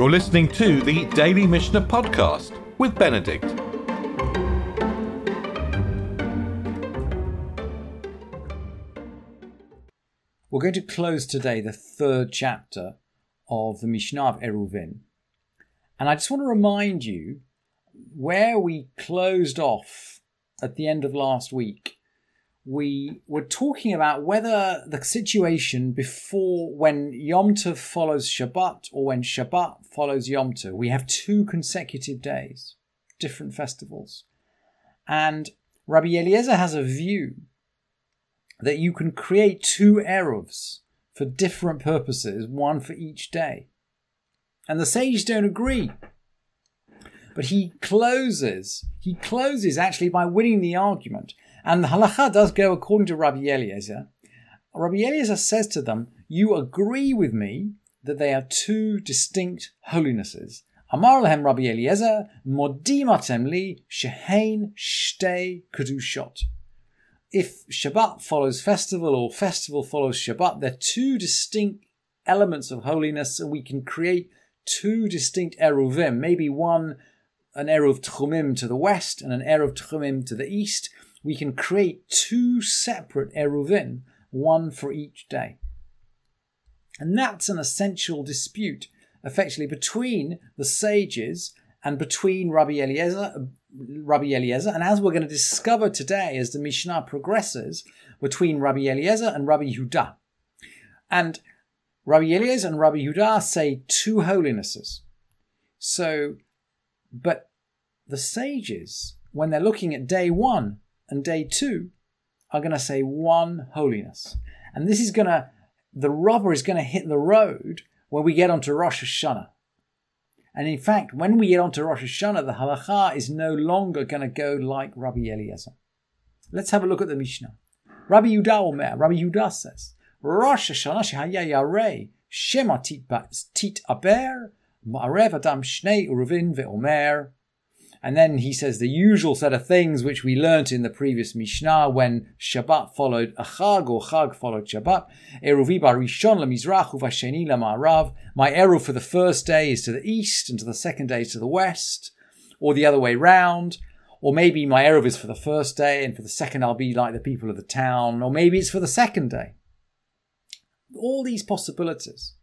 You're listening to the Daily Mishnah Podcast with Benedict. We're going to close today the third chapter of the Mishnah of Eruvin. And I just want to remind you where we closed off at the end of last week. We were talking about whether the situation before when Yom Tov follows Shabbat or when Shabbat follows Yom Tov, we have two consecutive days, different festivals. And Rabbi Eliezer has a view that you can create two Eruvs for different purposes, one for each day. And the sages don't agree. But he closes, he closes actually by winning the argument. And the halacha does go according to Rabbi Eliezer. Rabbi Eliezer says to them, You agree with me that they are two distinct holinesses. Amar lehem Rabbi Eliezer, modimatem li shehein shtei kedushot if Shabbat follows festival or festival follows Shabbat, they're two distinct elements of holiness, and we can create two distinct Eruvim, maybe one, an Eruv Tchumim to the west and an Eruv Tchumim to the east. We can create two separate Eruvim, one for each day. And that's an essential dispute, effectively, between the sages and between Rabbi Eliezer, Rabbi Eliezer, and as we're going to discover today as the Mishnah progresses, between Rabbi Eliezer and Rabbi Yehuda. And Rabbi Eliezer and Rabbi Yehuda say two holinesses. So, but the sages, when they're looking at day one and day two, are going to say one holiness. And this is going to, the rubber is going to hit the road when we get onto Rosh Hashanah. And in fact, when we get onto Rosh Hashanah, the halacha is no longer going to go like Rabbi Eliezer. Let's have a look at the Mishnah. Rabbi Yudah Omer, Rabbi Yudah says, Rosh Hashanah shehaya yarei, shema tit aber, ma'arev adam shnei uruvin ve'omer, and then he says the usual set of things which we learnt in the previous Mishnah when Shabbat followed a Chag or Chag followed Shabbat. Eruvi barishon uvasheni. My Eruv for the first day is to the east and to the second day is to the west, or the other way round. Or maybe my Eruv is for the first day and for the second I'll be like the people of the town. Or maybe it's for the second day. All these possibilities.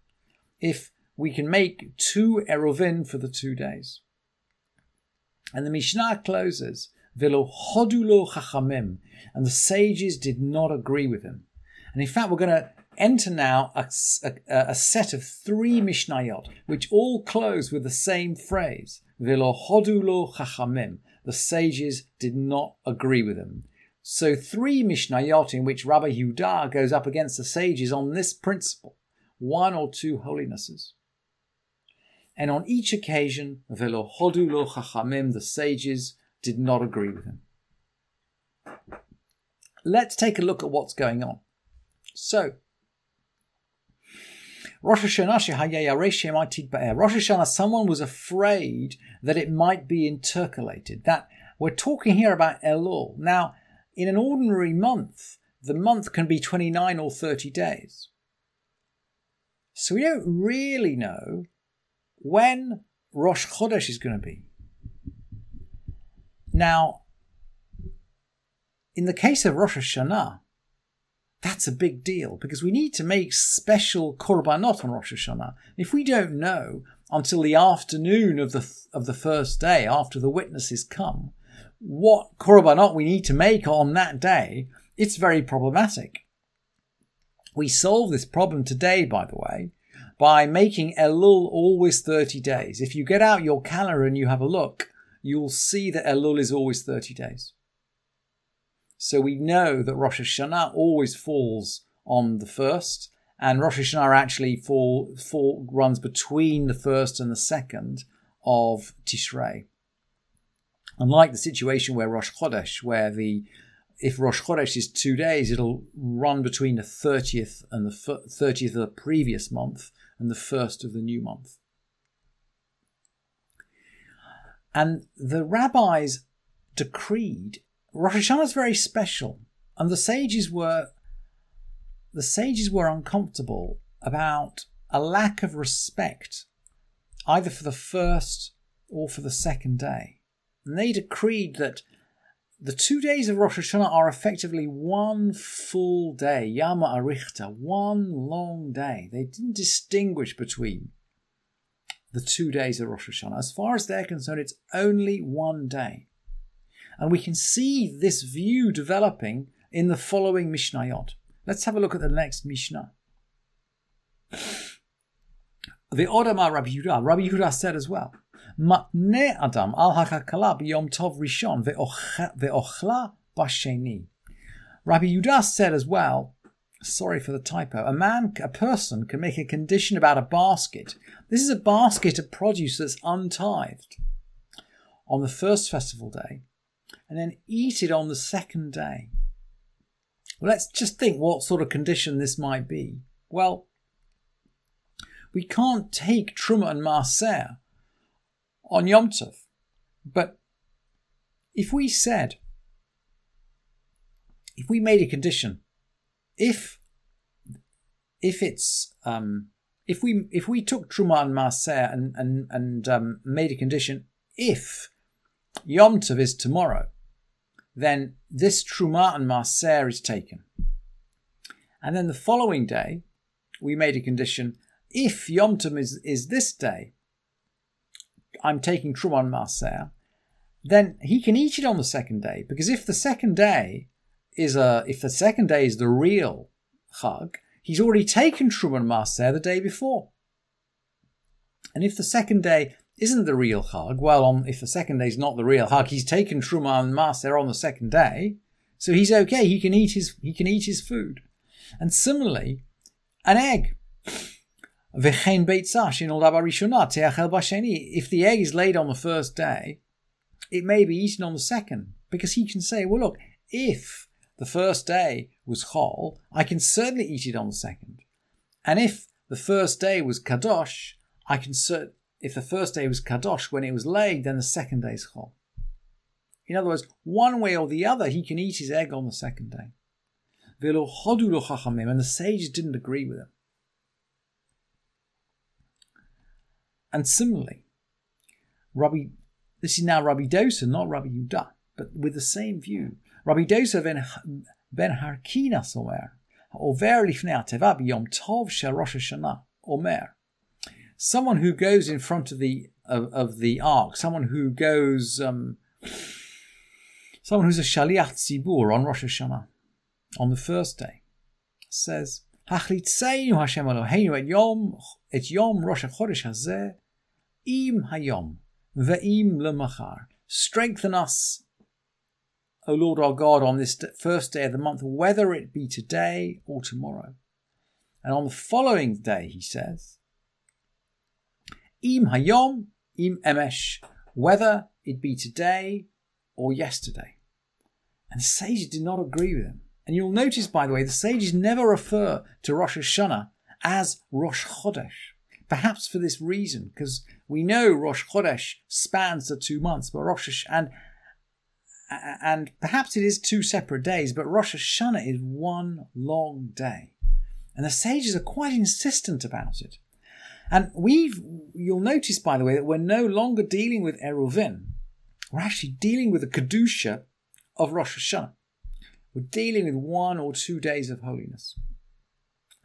If we can make two Eruvin for the two days. And the Mishnah closes, Velo hodulo chachamim, and the sages did not agree with him. And in fact, we're going to enter now a, a, a set of three Mishnayot, which all close with the same phrase, Velo hodulo chachamim. The sages did not agree with him. So three Mishnayot in which Rabbi Yehuda goes up against the sages on this principle, one or two holinesses. And on each occasion, Velo Chachamim, the sages, did not agree with him. Let's take a look at what's going on. So, Rosh Hashanah, Rosh Hashanah, someone was afraid that it might be intercalated. That we're talking here about Elul. Now, in an ordinary month, the month can be 29 or 30 days. So we don't really know when Rosh Chodesh is going to be. Now, in the case of Rosh Hashanah, that's a big deal because we need to make special korbanot on Rosh Hashanah. If we don't know until the afternoon of the of the first day after the witnesses come what korbanot we need to make on that day, it's very problematic. We solve this problem today, by the way, by making Elul always 30 days. If you get out your calendar and you have a look, you'll see that Elul is always 30 days. So we know that Rosh Hashanah always falls on the first, and Rosh Hashanah actually fall, fall, runs between the first and the second of Tishrei. Unlike the situation where Rosh Chodesh, where the if Rosh Chodesh is two days, it'll run between the 30th and the 30th of the previous month, and the first of the new month. And the rabbis decreed Rosh Hashanah is very special, and the sages were the sages were uncomfortable about a lack of respect either for the first or for the second day. And they decreed that the two days of Rosh Hashanah are effectively one full day, Yama Arichta, one long day. They didn't distinguish between the two days of Rosh Hashanah. As far as they're concerned, it's only one day. And we can see this view developing in the following Mishnayot. Let's have a look at the next Mishnah. The Odama Rabbi Yehuda, Rabbi Yehuda said as well, Matne Adam al hakakala b'yom tov rishon ve'ochla b'sheni. Rabbi Yehuda said as well, sorry for the typo, a man, a person can make a condition about a basket. This is a basket of produce that's untithed on the first festival day and then eat it on the second day. Well, let's just think what sort of condition this might be. Well, we can't take Truma and Maaser on Yom Tov. But if we said, if we made a condition, if if it's um, if we if we took Truma and Maaser and and and um, made a condition, if Yom Tov is tomorrow, then this Truma and Maaser is taken. And then the following day, we made a condition if Yom Tov is, is this day, I'm taking Truman Maaser, then he can eat it on the second day. Because if the second day is a, if the second day is the real Chag, he's already taken Truman Maaser the day before. And if the second day isn't the real Chag, well, on, if the second day is not the real Chag, he's taken Truman and on the second day, so he's okay. He can eat his he can eat his food. And similarly, an egg. If the egg is laid on the first day, it may be eaten on the second, because he can say, well, look, if the first day was chol, I can certainly eat it on the second. And if the first day was kadosh, I can cert- if the first day was kadosh when it was laid, then the second day is chol. In other words, one way or the other, he can eat his egg on the second day. And the sages didn't agree with him. And similarly, Rabbi, this is now Rabbi Dosa, not Rabbi Yudah, but with the same view. Rabbi Dosa ben, ben Harkina somer, over lifnei ateva b'yom tov shel Rosh Hashanah, omer. Someone who goes in front of the of, of the ark, someone who goes, um, someone who's a shaliach tzibur on Rosh Hashanah, on the first day, says, Hachlitzenu Hashem Eloheinu et Yom et Yom Rosh Chodesh Hazeh im Hayom ve'im lemachar. Strengthen us, O Lord our God, on this first day of the month, whether it be today or tomorrow. And on the following day, he says, Im Hayom im Emesh, whether it be today or yesterday. And the sages did not agree with him. And you'll notice, by the way, the sages never refer to Rosh Hashanah as Rosh Chodesh. Perhaps for this reason, because we know Rosh Chodesh spans the two months, but Rosh Hashanah, and and perhaps it is two separate days, but Rosh Hashanah is one long day. And the sages are quite insistent about it. And we've, you'll notice, by the way, that we're no longer dealing with Eruvin. We're actually dealing with the Kedusha of Rosh Hashanah. We're dealing with one or two days of holiness.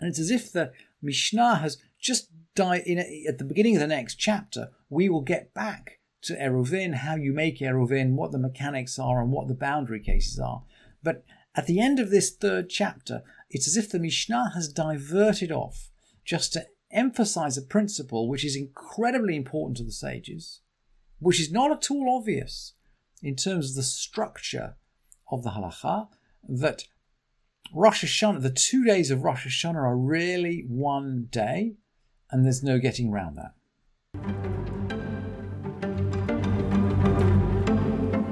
And it's as if the Mishnah has just died in a, at the beginning of the next chapter. We will get back to Eruvin, how you make Eruvin, what the mechanics are, and what the boundary cases are. But at the end of this third chapter, it's as if the Mishnah has diverted off just to emphasize a principle which is incredibly important to the sages, which is not at all obvious in terms of the structure of the halacha, that Rosh Hashanah, the two days of Rosh Hashanah are really one day, and there's no getting around that.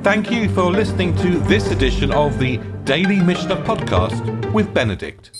Thank you for listening to this edition of the Daily Mishnah Podcast with Benedict.